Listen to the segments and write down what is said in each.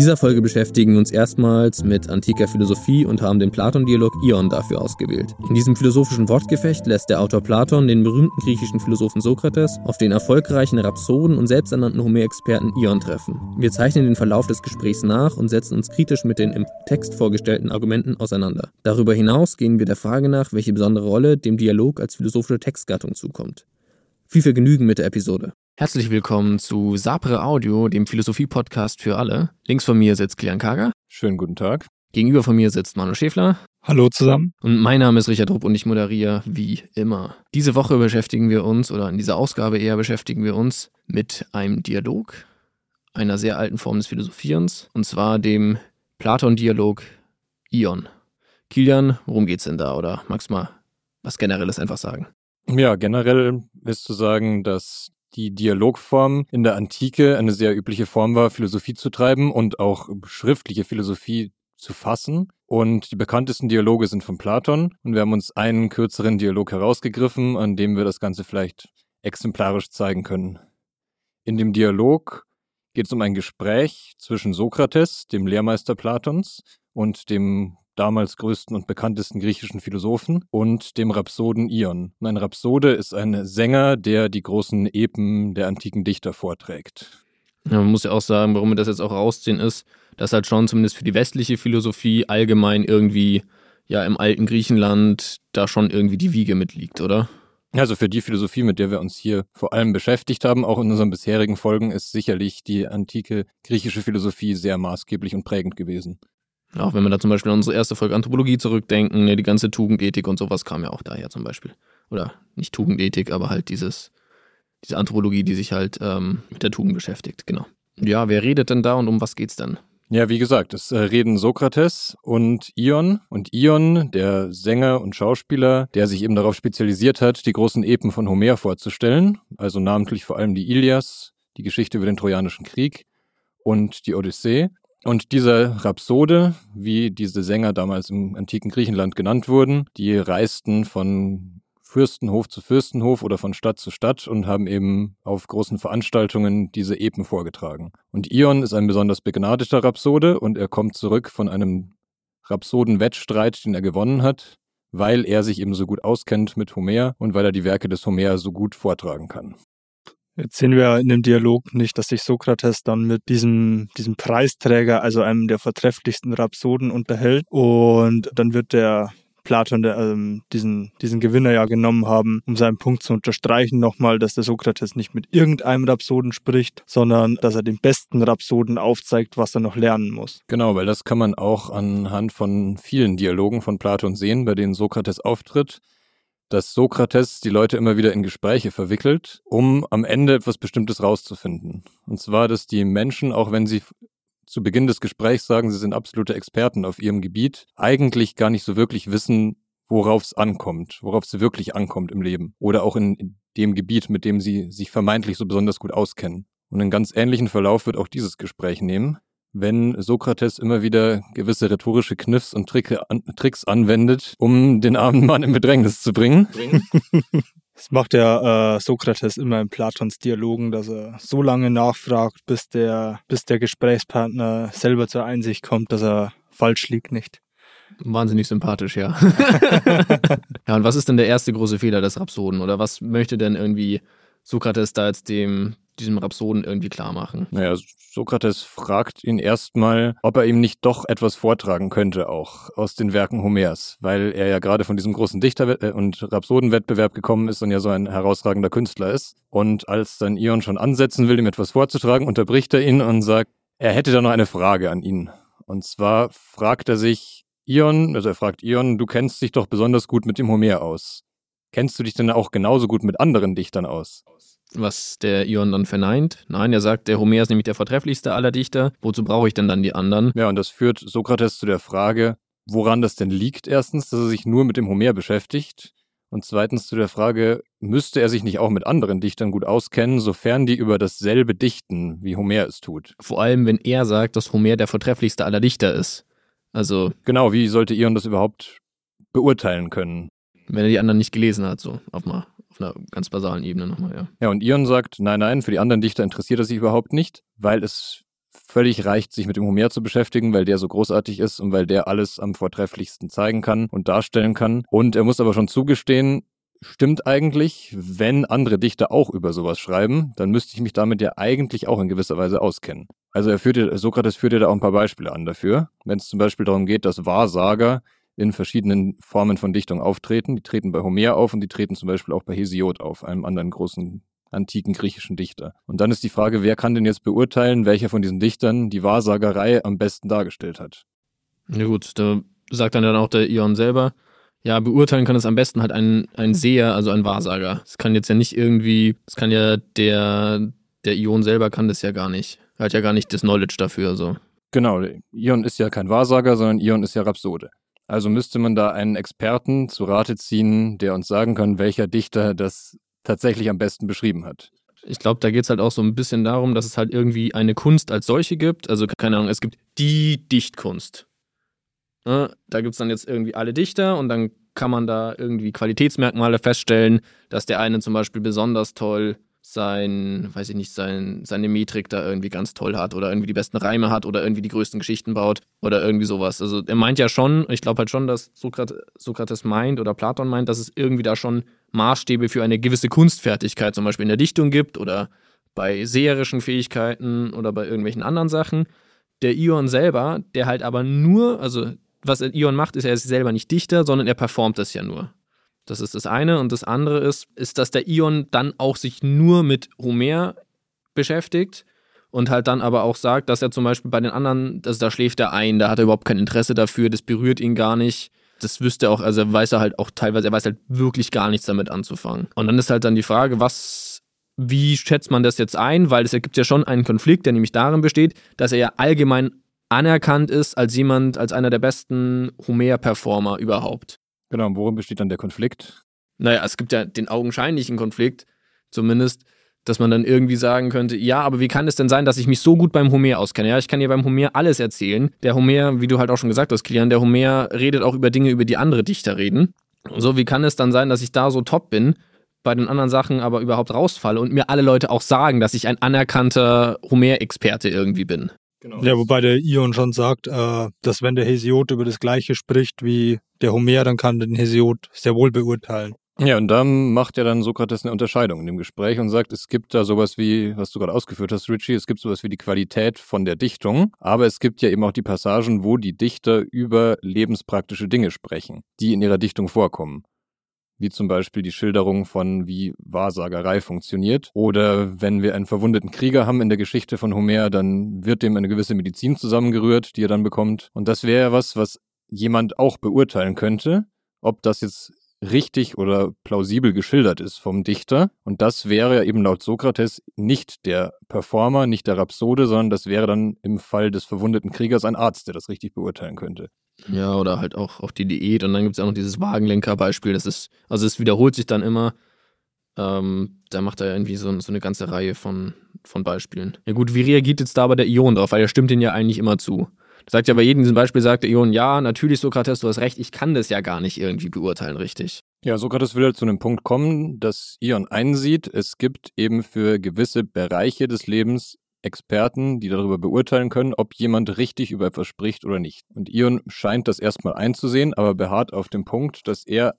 dieser Folge beschäftigen wir uns erstmals mit antiker Philosophie und haben den Platon-Dialog Ion dafür ausgewählt. In diesem philosophischen Wortgefecht lässt der Autor Platon den berühmten griechischen Philosophen Sokrates auf den erfolgreichen Rhapsoden und selbsternannten Homer-Experten Ion treffen. Wir zeichnen den Verlauf des Gesprächs nach und setzen uns kritisch mit den im Text vorgestellten Argumenten auseinander. Darüber hinaus gehen wir der Frage nach, welche besondere Rolle dem Dialog als philosophische Textgattung zukommt. Viel Vergnügen mit der Episode. Herzlich willkommen zu Sapre Audio, dem Philosophie-Podcast für alle. Links von mir sitzt Klian Kager. Schönen guten Tag. Gegenüber von mir sitzt Manu Schäfler. Hallo zusammen. Und mein Name ist Richard Rupp und ich moderiere wie immer. Diese Woche beschäftigen wir uns, oder in dieser Ausgabe eher beschäftigen wir uns mit einem Dialog, einer sehr alten Form des Philosophierens, und zwar dem Platon-Dialog Ion. Kilian, worum geht's denn da? Oder magst du mal was Generelles einfach sagen? Ja, generell ist zu sagen, dass die Dialogform in der Antike eine sehr übliche Form war, Philosophie zu treiben und auch schriftliche Philosophie zu fassen. Und die bekanntesten Dialoge sind von Platon. Und wir haben uns einen kürzeren Dialog herausgegriffen, an dem wir das Ganze vielleicht exemplarisch zeigen können. In dem Dialog geht es um ein Gespräch zwischen Sokrates, dem Lehrmeister Platons, und dem damals größten und bekanntesten griechischen Philosophen, und dem Rhapsoden Ion. Ein Rhapsode ist ein Sänger, der die großen Epen der antiken Dichter vorträgt. Ja, man muss ja auch sagen, warum wir das jetzt auch rausziehen, ist, dass halt schon zumindest für die westliche Philosophie allgemein irgendwie ja im alten Griechenland da schon irgendwie die Wiege mitliegt, oder? Also für die Philosophie, mit der wir uns hier vor allem beschäftigt haben, auch in unseren bisherigen Folgen, ist sicherlich die antike griechische Philosophie sehr maßgeblich und prägend gewesen. Auch wenn wir da zum Beispiel an unsere erste Folge Anthropologie zurückdenken, ne, die ganze Tugendethik und sowas kam ja auch daher zum Beispiel. Oder nicht Tugendethik, aber halt dieses, diese Anthropologie, die sich halt ähm, mit der Tugend beschäftigt, genau. Ja, wer redet denn da und um was geht's dann? Ja, wie gesagt, es äh, reden Sokrates und Ion. Und Ion, der Sänger und Schauspieler, der sich eben darauf spezialisiert hat, die großen Epen von Homer vorzustellen, also namentlich vor allem die Ilias, die Geschichte über den Trojanischen Krieg und die Odyssee. Und dieser Rhapsode, wie diese Sänger damals im antiken Griechenland genannt wurden, die reisten von Fürstenhof zu Fürstenhof oder von Stadt zu Stadt und haben eben auf großen Veranstaltungen diese Epen vorgetragen. Und Ion ist ein besonders begnadeter Rhapsode und er kommt zurück von einem Rhapsoden-Wettstreit, den er gewonnen hat, weil er sich eben so gut auskennt mit Homer und weil er die Werke des Homer so gut vortragen kann. Jetzt sehen wir in dem Dialog nicht, dass sich Sokrates dann mit diesem, diesem Preisträger, also einem der vortrefflichsten Rhapsoden unterhält. Und dann wird der Platon der, ähm, diesen, diesen Gewinner ja genommen haben, um seinen Punkt zu unterstreichen nochmal, dass der Sokrates nicht mit irgendeinem Rhapsoden spricht, sondern dass er den besten Rhapsoden aufzeigt, was er noch lernen muss. Genau, weil das kann man auch anhand von vielen Dialogen von Platon sehen, bei denen Sokrates auftritt dass Sokrates die Leute immer wieder in Gespräche verwickelt, um am Ende etwas Bestimmtes rauszufinden. Und zwar, dass die Menschen, auch wenn sie zu Beginn des Gesprächs sagen, sie sind absolute Experten auf ihrem Gebiet, eigentlich gar nicht so wirklich wissen, worauf es ankommt, worauf es wirklich ankommt im Leben oder auch in, in dem Gebiet, mit dem sie sich vermeintlich so besonders gut auskennen. Und einen ganz ähnlichen Verlauf wird auch dieses Gespräch nehmen wenn Sokrates immer wieder gewisse rhetorische Kniffs und Tricks anwendet, um den armen Mann in Bedrängnis zu bringen. Das macht ja äh, Sokrates immer in Platons Dialogen, dass er so lange nachfragt, bis der, bis der Gesprächspartner selber zur Einsicht kommt, dass er falsch liegt nicht. Wahnsinnig sympathisch, ja. ja, und was ist denn der erste große Fehler des Rhapsoden? Oder was möchte denn irgendwie Sokrates da jetzt dem, diesem Rhapsoden irgendwie klar machen? Naja, Sokrates fragt ihn erstmal, ob er ihm nicht doch etwas vortragen könnte, auch aus den Werken Homers, weil er ja gerade von diesem großen Dichter- äh, und Rhapsodenwettbewerb gekommen ist und ja so ein herausragender Künstler ist. Und als dann Ion schon ansetzen will, ihm etwas vorzutragen, unterbricht er ihn und sagt, er hätte da noch eine Frage an ihn. Und zwar fragt er sich, Ion, also er fragt Ion, du kennst dich doch besonders gut mit dem Homer aus. Kennst du dich denn auch genauso gut mit anderen Dichtern aus? was der Ion dann verneint. Nein, er sagt, der Homer ist nämlich der vortrefflichste aller Dichter. Wozu brauche ich denn dann die anderen? Ja, und das führt Sokrates zu der Frage, woran das denn liegt. Erstens, dass er sich nur mit dem Homer beschäftigt. Und zweitens zu der Frage, müsste er sich nicht auch mit anderen Dichtern gut auskennen, sofern die über dasselbe dichten, wie Homer es tut? Vor allem, wenn er sagt, dass Homer der vortrefflichste aller Dichter ist. Also. Genau, wie sollte Ion das überhaupt beurteilen können? Wenn er die anderen nicht gelesen hat, so auf mal einer ganz basalen Ebene nochmal, ja. Ja, und Ion sagt, nein, nein, für die anderen Dichter interessiert er sich überhaupt nicht, weil es völlig reicht, sich mit dem Homer zu beschäftigen, weil der so großartig ist und weil der alles am vortrefflichsten zeigen kann und darstellen kann. Und er muss aber schon zugestehen, stimmt eigentlich, wenn andere Dichter auch über sowas schreiben, dann müsste ich mich damit ja eigentlich auch in gewisser Weise auskennen. Also er führte, Sokrates führte da auch ein paar Beispiele an dafür. Wenn es zum Beispiel darum geht, dass Wahrsager in verschiedenen Formen von Dichtung auftreten. Die treten bei Homer auf und die treten zum Beispiel auch bei Hesiod auf, einem anderen großen antiken griechischen Dichter. Und dann ist die Frage, wer kann denn jetzt beurteilen, welcher von diesen Dichtern die Wahrsagerei am besten dargestellt hat? Ja gut, da sagt dann auch der Ion selber, ja, beurteilen kann es am besten halt ein, ein Seher, also ein Wahrsager. Es kann jetzt ja nicht irgendwie, es kann ja der, der Ion selber kann das ja gar nicht. Er hat ja gar nicht das Knowledge dafür, so. Genau, Ion ist ja kein Wahrsager, sondern Ion ist ja Rhapsode. Also müsste man da einen Experten zu Rate ziehen, der uns sagen kann, welcher Dichter das tatsächlich am besten beschrieben hat. Ich glaube, da geht es halt auch so ein bisschen darum, dass es halt irgendwie eine Kunst als solche gibt. Also, keine Ahnung, es gibt die Dichtkunst. Ne? Da gibt es dann jetzt irgendwie alle Dichter und dann kann man da irgendwie Qualitätsmerkmale feststellen, dass der eine zum Beispiel besonders toll sein, weiß ich nicht, sein, seine Metrik da irgendwie ganz toll hat oder irgendwie die besten Reime hat oder irgendwie die größten Geschichten baut oder irgendwie sowas. Also er meint ja schon, ich glaube halt schon, dass Sokrates, meint oder Platon meint, dass es irgendwie da schon Maßstäbe für eine gewisse Kunstfertigkeit zum Beispiel in der Dichtung gibt oder bei seherischen Fähigkeiten oder bei irgendwelchen anderen Sachen. Der Ion selber, der halt aber nur, also was Ion macht, ist er ist selber nicht Dichter, sondern er performt es ja nur. Das ist das eine. Und das andere ist, ist, dass der Ion dann auch sich nur mit Homer beschäftigt und halt dann aber auch sagt, dass er zum Beispiel bei den anderen, also da schläft er ein, da hat er überhaupt kein Interesse dafür, das berührt ihn gar nicht. Das wüsste er auch, also weiß er halt auch teilweise, er weiß halt wirklich gar nichts damit anzufangen. Und dann ist halt dann die Frage, was, wie schätzt man das jetzt ein? Weil es ergibt ja schon einen Konflikt, der nämlich darin besteht, dass er ja allgemein anerkannt ist als jemand, als einer der besten Homer-Performer überhaupt. Genau, und worin besteht dann der Konflikt? Naja, es gibt ja den augenscheinlichen Konflikt, zumindest, dass man dann irgendwie sagen könnte, ja, aber wie kann es denn sein, dass ich mich so gut beim Homer auskenne? Ja, ich kann dir beim Homer alles erzählen. Der Homer, wie du halt auch schon gesagt hast, Kilian, der Homer redet auch über Dinge, über die andere Dichter reden. So, wie kann es dann sein, dass ich da so top bin, bei den anderen Sachen aber überhaupt rausfalle und mir alle Leute auch sagen, dass ich ein anerkannter Homer-Experte irgendwie bin? Genau. Ja, wobei der Ion schon sagt, äh, dass wenn der Hesiod über das Gleiche spricht wie der Homer, dann kann den Hesiod sehr wohl beurteilen. Ja, und dann macht ja dann Sokrates eine Unterscheidung in dem Gespräch und sagt, es gibt da sowas wie, was du gerade ausgeführt hast, Richie, es gibt sowas wie die Qualität von der Dichtung, aber es gibt ja eben auch die Passagen, wo die Dichter über lebenspraktische Dinge sprechen, die in ihrer Dichtung vorkommen wie zum Beispiel die Schilderung von, wie Wahrsagerei funktioniert. Oder wenn wir einen verwundeten Krieger haben in der Geschichte von Homer, dann wird dem eine gewisse Medizin zusammengerührt, die er dann bekommt. Und das wäre was, was jemand auch beurteilen könnte, ob das jetzt richtig oder plausibel geschildert ist vom Dichter. Und das wäre eben laut Sokrates nicht der Performer, nicht der Rhapsode, sondern das wäre dann im Fall des verwundeten Kriegers ein Arzt, der das richtig beurteilen könnte. Ja, oder halt auch, auch die Diät. Und dann gibt es auch noch dieses Wagenlenker-Beispiel. Das ist, also es wiederholt sich dann immer. Ähm, da macht er irgendwie so, so eine ganze Reihe von, von Beispielen. Ja gut, wie reagiert jetzt da aber der Ion drauf? Weil er stimmt den ja eigentlich immer zu. Sagt ja bei jedem diesem Beispiel, sagt der Ion, ja, natürlich, Sokrates, du hast recht, ich kann das ja gar nicht irgendwie beurteilen, richtig. Ja, Sokrates will halt zu einem Punkt kommen, dass Ion einsieht, es gibt eben für gewisse Bereiche des Lebens Experten, die darüber beurteilen können, ob jemand richtig über etwas spricht oder nicht. Und Ion scheint das erstmal einzusehen, aber beharrt auf dem Punkt, dass er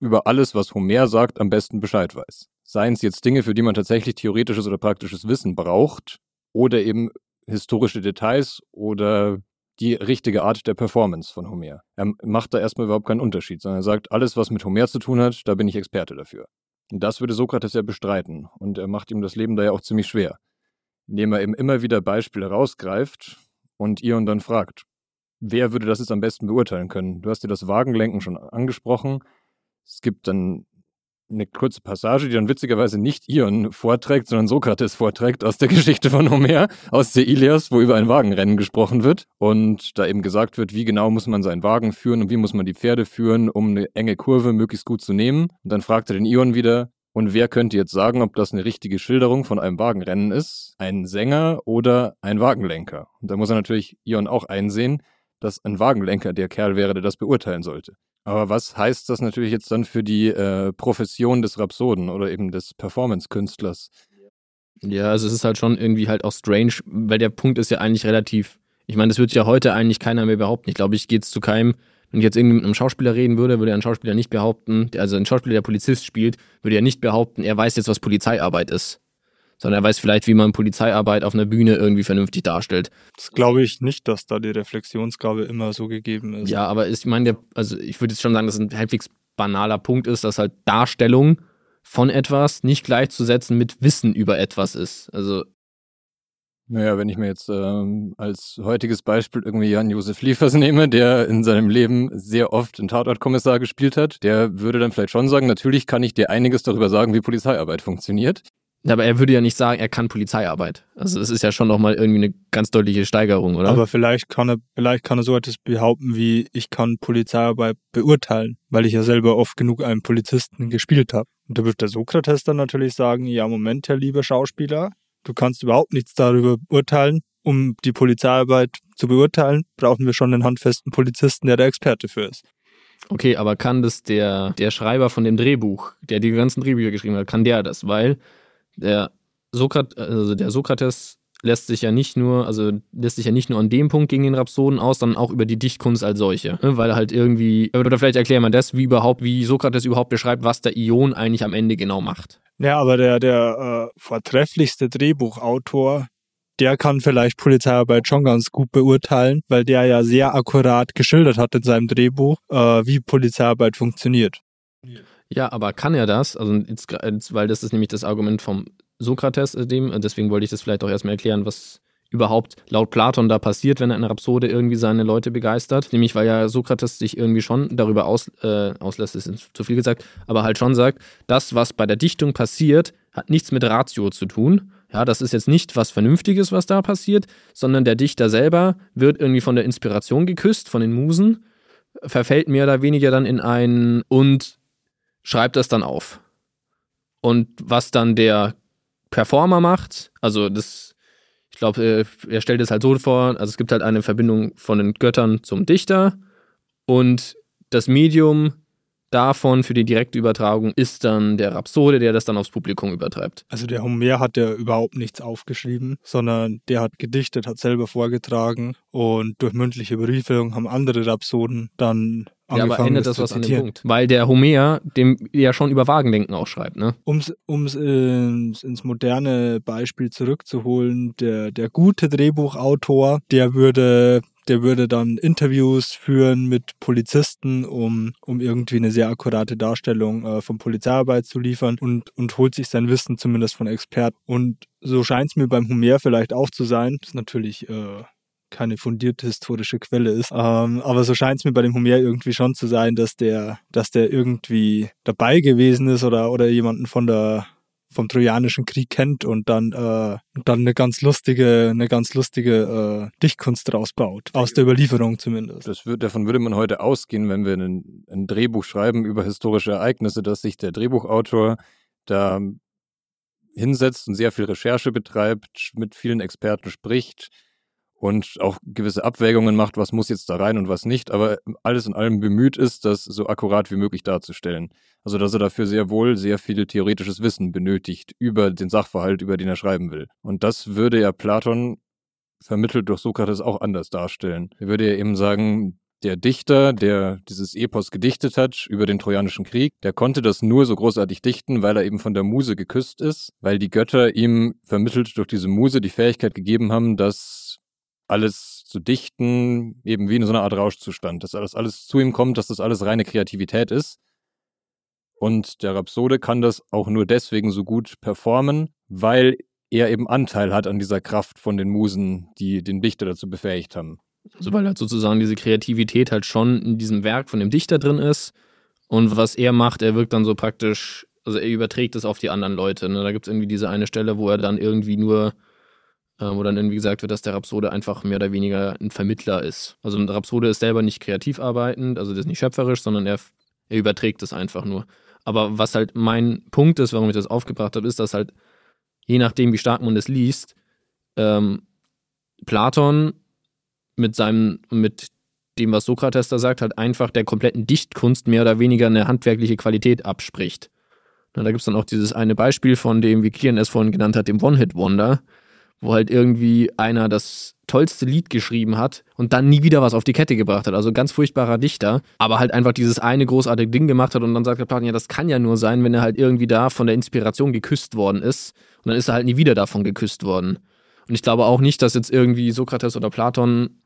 über alles, was Homer sagt, am besten Bescheid weiß. Seien es jetzt Dinge, für die man tatsächlich theoretisches oder praktisches Wissen braucht, oder eben historische Details oder die richtige Art der Performance von Homer. Er macht da erstmal überhaupt keinen Unterschied, sondern er sagt, alles, was mit Homer zu tun hat, da bin ich Experte dafür. Und das würde Sokrates ja bestreiten. Und er macht ihm das Leben da ja auch ziemlich schwer indem er eben immer wieder Beispiele rausgreift und Ion dann fragt, wer würde das jetzt am besten beurteilen können? Du hast dir das Wagenlenken schon angesprochen. Es gibt dann eine kurze Passage, die dann witzigerweise nicht Ion vorträgt, sondern Sokrates vorträgt aus der Geschichte von Homer, aus der Ilias, wo über ein Wagenrennen gesprochen wird und da eben gesagt wird, wie genau muss man seinen Wagen führen und wie muss man die Pferde führen, um eine enge Kurve möglichst gut zu nehmen. Und dann fragt er den Ion wieder, und wer könnte jetzt sagen, ob das eine richtige Schilderung von einem Wagenrennen ist? Ein Sänger oder ein Wagenlenker? Und da muss er natürlich Ion auch einsehen, dass ein Wagenlenker der Kerl wäre, der das beurteilen sollte. Aber was heißt das natürlich jetzt dann für die äh, Profession des Rhapsoden oder eben des Performance-Künstlers? Ja, also es ist halt schon irgendwie halt auch strange, weil der Punkt ist ja eigentlich relativ, ich meine, das wird ja heute eigentlich keiner mehr behaupten. Ich glaube, ich gehe jetzt zu keinem, wenn ich jetzt irgendwie mit einem Schauspieler reden würde, würde ein Schauspieler nicht behaupten, also ein Schauspieler, der Polizist spielt, würde ja nicht behaupten, er weiß jetzt, was Polizeiarbeit ist. Sondern er weiß vielleicht, wie man Polizeiarbeit auf einer Bühne irgendwie vernünftig darstellt. Das glaube ich nicht, dass da die Reflexionsgabe immer so gegeben ist. Ja, aber ich meine, also ich würde jetzt schon sagen, dass es ein halbwegs banaler Punkt ist, dass halt Darstellung von etwas nicht gleichzusetzen mit Wissen über etwas ist. Also naja, wenn ich mir jetzt ähm, als heutiges Beispiel irgendwie Jan-Josef Liefers nehme, der in seinem Leben sehr oft einen Tatortkommissar gespielt hat, der würde dann vielleicht schon sagen, natürlich kann ich dir einiges darüber sagen, wie Polizeiarbeit funktioniert. Aber er würde ja nicht sagen, er kann Polizeiarbeit. Also es ist ja schon nochmal irgendwie eine ganz deutliche Steigerung, oder? Aber vielleicht kann er, vielleicht kann er so etwas behaupten wie, ich kann Polizeiarbeit beurteilen, weil ich ja selber oft genug einen Polizisten gespielt habe. Und da wird der Sokrates dann natürlich sagen, ja, Moment, Herr lieber Schauspieler, du kannst überhaupt nichts darüber urteilen. Um die Polizeiarbeit zu beurteilen, brauchen wir schon einen handfesten Polizisten, der der Experte für ist. Okay, aber kann das der, der Schreiber von dem Drehbuch, der die ganzen Drehbücher geschrieben hat, kann der das? Weil der, Sokrat, also der Sokrates lässt sich ja nicht nur, also lässt sich ja nicht nur an dem Punkt gegen den Rhapsoden aus, sondern auch über die Dichtkunst als solche. Ne? Weil halt irgendwie, oder vielleicht erklären wir das, wie überhaupt, wie Sokrates überhaupt beschreibt, was der Ion eigentlich am Ende genau macht. Ja, aber der, der äh, vortrefflichste Drehbuchautor, der kann vielleicht Polizeiarbeit schon ganz gut beurteilen, weil der ja sehr akkurat geschildert hat in seinem Drehbuch, äh, wie Polizeiarbeit funktioniert. Ja, aber kann er das? Also jetzt, weil das ist nämlich das Argument vom Sokrates, äh, dem, deswegen wollte ich das vielleicht auch erstmal erklären, was überhaupt laut Platon da passiert, wenn er in einer Rhapsode irgendwie seine Leute begeistert. Nämlich, weil ja Sokrates sich irgendwie schon darüber aus, äh, auslässt, ist zu viel gesagt, aber halt schon sagt, das, was bei der Dichtung passiert, hat nichts mit Ratio zu tun. Ja, das ist jetzt nicht was Vernünftiges, was da passiert, sondern der Dichter selber wird irgendwie von der Inspiration geküsst, von den Musen, verfällt mehr oder weniger dann in ein und schreibt das dann auf. Und was dann der Performer macht, also das ich glaube, äh, er stellt es halt so vor, also es gibt halt eine Verbindung von den Göttern zum Dichter und das Medium davon für die direkte Übertragung ist dann der Rhapsode, der das dann aufs Publikum übertreibt. Also der Homer hat ja überhaupt nichts aufgeschrieben, sondern der hat gedichtet, hat selber vorgetragen und durch mündliche Überlieferung haben andere Rhapsoden dann ja, aber ändert das was an dem Punkt? Weil der Homer dem ja schon über Wagendenken auch schreibt, ne? Um es ins, ins moderne Beispiel zurückzuholen, der, der gute Drehbuchautor, der würde der würde dann Interviews führen mit Polizisten, um, um irgendwie eine sehr akkurate Darstellung äh, von Polizeiarbeit zu liefern und, und holt sich sein Wissen zumindest von Experten. Und so scheint es mir beim Homer vielleicht auch zu sein. Das ist natürlich äh, keine fundierte historische Quelle ist. Ähm, aber so scheint es mir bei dem Homer irgendwie schon zu sein, dass der, dass der irgendwie dabei gewesen ist oder, oder jemanden von der vom Trojanischen Krieg kennt und dann äh, dann eine ganz lustige eine ganz lustige äh, Dichtkunst daraus baut aus der Überlieferung zumindest. Das wird, davon würde man heute ausgehen, wenn wir ein, ein Drehbuch schreiben über historische Ereignisse, dass sich der Drehbuchautor da hinsetzt und sehr viel Recherche betreibt, mit vielen Experten spricht, und auch gewisse Abwägungen macht, was muss jetzt da rein und was nicht, aber alles in allem bemüht ist, das so akkurat wie möglich darzustellen. Also dass er dafür sehr wohl sehr viel theoretisches Wissen benötigt über den Sachverhalt, über den er schreiben will. Und das würde ja Platon vermittelt durch Sokrates auch anders darstellen. Er würde ja eben sagen, der Dichter, der dieses Epos gedichtet hat über den Trojanischen Krieg, der konnte das nur so großartig dichten, weil er eben von der Muse geküsst ist, weil die Götter ihm vermittelt durch diese Muse die Fähigkeit gegeben haben, dass alles zu dichten, eben wie in so einer Art Rauschzustand, dass das alles zu ihm kommt, dass das alles reine Kreativität ist. Und der Rhapsode kann das auch nur deswegen so gut performen, weil er eben Anteil hat an dieser Kraft von den Musen, die den Dichter dazu befähigt haben. Also weil halt sozusagen diese Kreativität halt schon in diesem Werk von dem Dichter drin ist. Und was er macht, er wirkt dann so praktisch, also er überträgt es auf die anderen Leute. Ne? Da gibt es irgendwie diese eine Stelle, wo er dann irgendwie nur äh, wo dann irgendwie gesagt wird, dass der Rhapsode einfach mehr oder weniger ein Vermittler ist. Also ein Rhapsode ist selber nicht kreativ arbeitend, also das ist nicht schöpferisch, sondern er, er überträgt es einfach nur. Aber was halt mein Punkt ist, warum ich das aufgebracht habe, ist, dass halt je nachdem, wie stark man das liest, ähm, Platon mit seinem, mit dem, was Sokrates da sagt, halt einfach der kompletten Dichtkunst mehr oder weniger eine handwerkliche Qualität abspricht. Na, da gibt's dann auch dieses eine Beispiel von dem, wie Kilian es vorhin genannt hat, dem One-Hit-Wonder, wo halt irgendwie einer das tollste Lied geschrieben hat und dann nie wieder was auf die Kette gebracht hat. Also ganz furchtbarer Dichter, aber halt einfach dieses eine großartige Ding gemacht hat und dann sagt der Platon, ja, das kann ja nur sein, wenn er halt irgendwie da von der Inspiration geküsst worden ist und dann ist er halt nie wieder davon geküsst worden. Und ich glaube auch nicht, dass jetzt irgendwie Sokrates oder Platon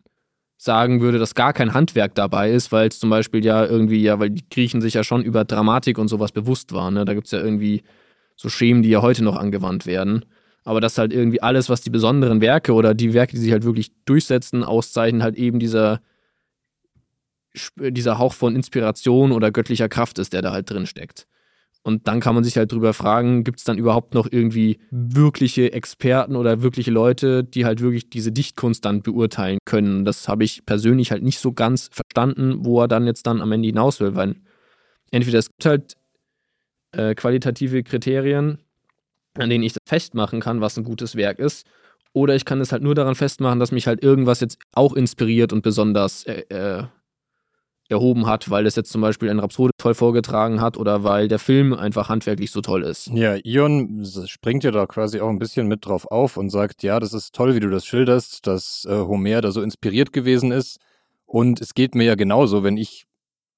sagen würde, dass gar kein Handwerk dabei ist, weil es zum Beispiel ja irgendwie, ja, weil die Griechen sich ja schon über Dramatik und sowas bewusst waren. Ne? Da gibt es ja irgendwie so Schemen, die ja heute noch angewandt werden. Aber dass halt irgendwie alles, was die besonderen Werke oder die Werke, die sich halt wirklich durchsetzen, auszeichnen, halt eben dieser, dieser Hauch von Inspiration oder göttlicher Kraft ist, der da halt drin steckt. Und dann kann man sich halt drüber fragen, gibt es dann überhaupt noch irgendwie wirkliche Experten oder wirkliche Leute, die halt wirklich diese Dichtkunst dann beurteilen können. Das habe ich persönlich halt nicht so ganz verstanden, wo er dann jetzt dann am Ende hinaus will, weil entweder es gibt halt äh, qualitative Kriterien, an denen ich festmachen kann, was ein gutes Werk ist, oder ich kann es halt nur daran festmachen, dass mich halt irgendwas jetzt auch inspiriert und besonders äh, äh, erhoben hat, weil es jetzt zum Beispiel ein Rhapsode toll vorgetragen hat oder weil der Film einfach handwerklich so toll ist. Ja, Ion springt ja da quasi auch ein bisschen mit drauf auf und sagt, ja, das ist toll, wie du das schilderst, dass äh, Homer da so inspiriert gewesen ist. Und es geht mir ja genauso, wenn ich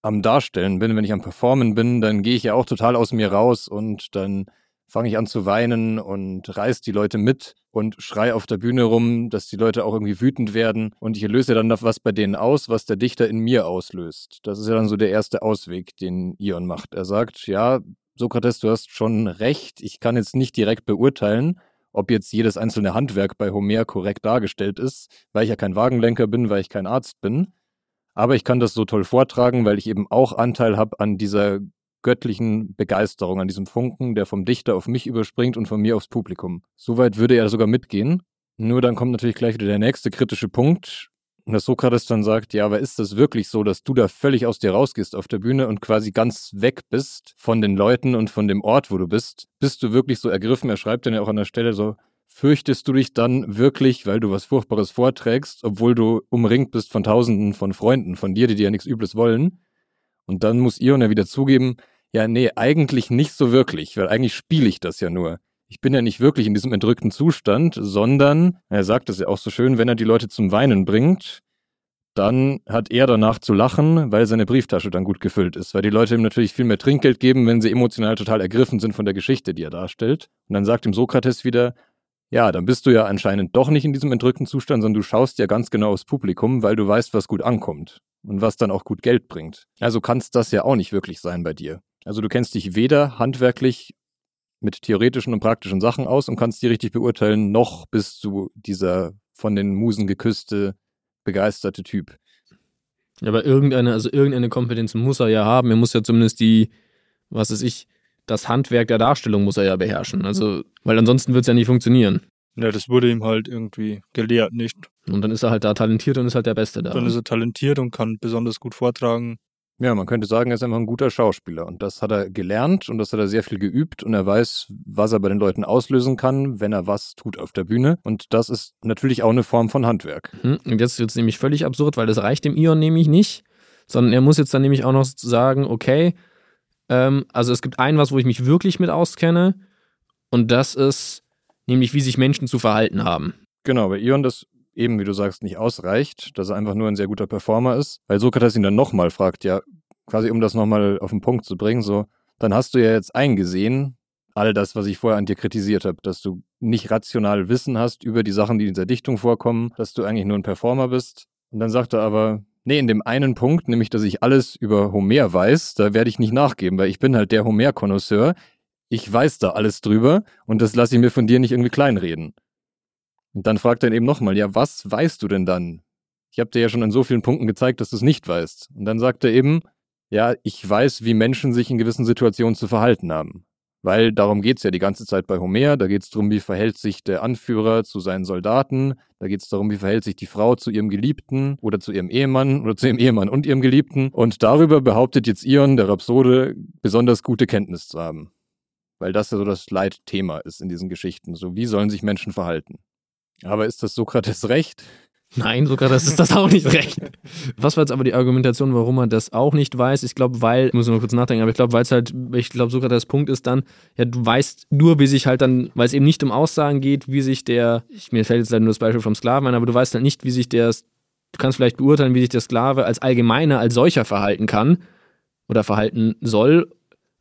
am Darstellen bin, wenn ich am Performen bin, dann gehe ich ja auch total aus mir raus und dann fange ich an zu weinen und reiß die Leute mit und schrei auf der Bühne rum, dass die Leute auch irgendwie wütend werden und ich löse dann was bei denen aus, was der Dichter in mir auslöst. Das ist ja dann so der erste Ausweg, den Ion macht. Er sagt, ja, Sokrates, du hast schon recht, ich kann jetzt nicht direkt beurteilen, ob jetzt jedes einzelne Handwerk bei Homer korrekt dargestellt ist, weil ich ja kein Wagenlenker bin, weil ich kein Arzt bin. Aber ich kann das so toll vortragen, weil ich eben auch Anteil habe an dieser göttlichen Begeisterung, an diesem Funken, der vom Dichter auf mich überspringt und von mir aufs Publikum. Soweit würde er sogar mitgehen. Nur dann kommt natürlich gleich wieder der nächste kritische Punkt, dass Sokrates dann sagt, ja, aber ist das wirklich so, dass du da völlig aus dir rausgehst auf der Bühne und quasi ganz weg bist von den Leuten und von dem Ort, wo du bist? Bist du wirklich so ergriffen? Er schreibt dann ja auch an der Stelle so, fürchtest du dich dann wirklich, weil du was Furchtbares vorträgst, obwohl du umringt bist von Tausenden von Freunden von dir, die dir ja nichts Übles wollen? Und dann muss Ion ja wieder zugeben, ja, nee, eigentlich nicht so wirklich, weil eigentlich spiele ich das ja nur. Ich bin ja nicht wirklich in diesem entrückten Zustand, sondern, er sagt es ja auch so schön, wenn er die Leute zum Weinen bringt, dann hat er danach zu lachen, weil seine Brieftasche dann gut gefüllt ist, weil die Leute ihm natürlich viel mehr Trinkgeld geben, wenn sie emotional total ergriffen sind von der Geschichte, die er darstellt. Und dann sagt ihm Sokrates wieder, ja, dann bist du ja anscheinend doch nicht in diesem entrückten Zustand, sondern du schaust ja ganz genau aufs Publikum, weil du weißt, was gut ankommt und was dann auch gut Geld bringt. Also kannst das ja auch nicht wirklich sein bei dir. Also du kennst dich weder handwerklich mit theoretischen und praktischen Sachen aus und kannst die richtig beurteilen, noch bist du dieser von den Musen geküsste, begeisterte Typ. Aber irgendeine, also irgendeine Kompetenz muss er ja haben. Er muss ja zumindest die, was weiß ich, das Handwerk der Darstellung muss er ja beherrschen. Also, weil ansonsten wird es ja nicht funktionieren. Ja, das wurde ihm halt irgendwie gelehrt, nicht? Und dann ist er halt da talentiert und ist halt der Beste da. Dann ist er talentiert und kann besonders gut vortragen. Ja, man könnte sagen, er ist einfach ein guter Schauspieler. Und das hat er gelernt und das hat er sehr viel geübt und er weiß, was er bei den Leuten auslösen kann, wenn er was tut auf der Bühne. Und das ist natürlich auch eine Form von Handwerk. Mhm. Und jetzt wird es nämlich völlig absurd, weil das reicht dem Ion nämlich nicht, sondern er muss jetzt dann nämlich auch noch sagen, okay, ähm, also es gibt ein was, wo ich mich wirklich mit auskenne und das ist nämlich, wie sich Menschen zu verhalten haben. Genau, bei Ion das eben, wie du sagst, nicht ausreicht, dass er einfach nur ein sehr guter Performer ist, weil Sokrates ihn dann nochmal fragt, ja, quasi um das nochmal auf den Punkt zu bringen, so, dann hast du ja jetzt eingesehen, all das, was ich vorher an dir kritisiert habe, dass du nicht rational Wissen hast über die Sachen, die in dieser Dichtung vorkommen, dass du eigentlich nur ein Performer bist. Und dann sagt er aber, nee, in dem einen Punkt, nämlich, dass ich alles über Homer weiß, da werde ich nicht nachgeben, weil ich bin halt der Homer-Konnoisseur. Ich weiß da alles drüber und das lasse ich mir von dir nicht irgendwie kleinreden. Und dann fragt er eben nochmal, ja, was weißt du denn dann? Ich habe dir ja schon an so vielen Punkten gezeigt, dass du es nicht weißt. Und dann sagt er eben, ja, ich weiß, wie Menschen sich in gewissen Situationen zu verhalten haben. Weil darum geht's ja die ganze Zeit bei Homer. Da geht's darum, wie verhält sich der Anführer zu seinen Soldaten. Da geht's darum, wie verhält sich die Frau zu ihrem Geliebten oder zu ihrem Ehemann oder zu ihrem Ehemann und ihrem Geliebten. Und darüber behauptet jetzt Ion, der Rhapsode, besonders gute Kenntnis zu haben. Weil das ja so das Leitthema ist in diesen Geschichten. So, wie sollen sich Menschen verhalten? Aber ist das Sokrates recht? Nein, sogar das ist das auch nicht recht. Was war jetzt aber die Argumentation, warum er das auch nicht weiß? Ich glaube, weil, ich muss nur kurz nachdenken, aber ich glaube, weil es halt, ich glaube, sogar das Punkt ist dann, ja, du weißt nur, wie sich halt dann, weil es eben nicht um Aussagen geht, wie sich der, ich, mir fällt jetzt leider nur das Beispiel vom Sklaven ein, aber du weißt halt nicht, wie sich der, du kannst vielleicht beurteilen, wie sich der Sklave als Allgemeiner, als solcher verhalten kann oder verhalten soll,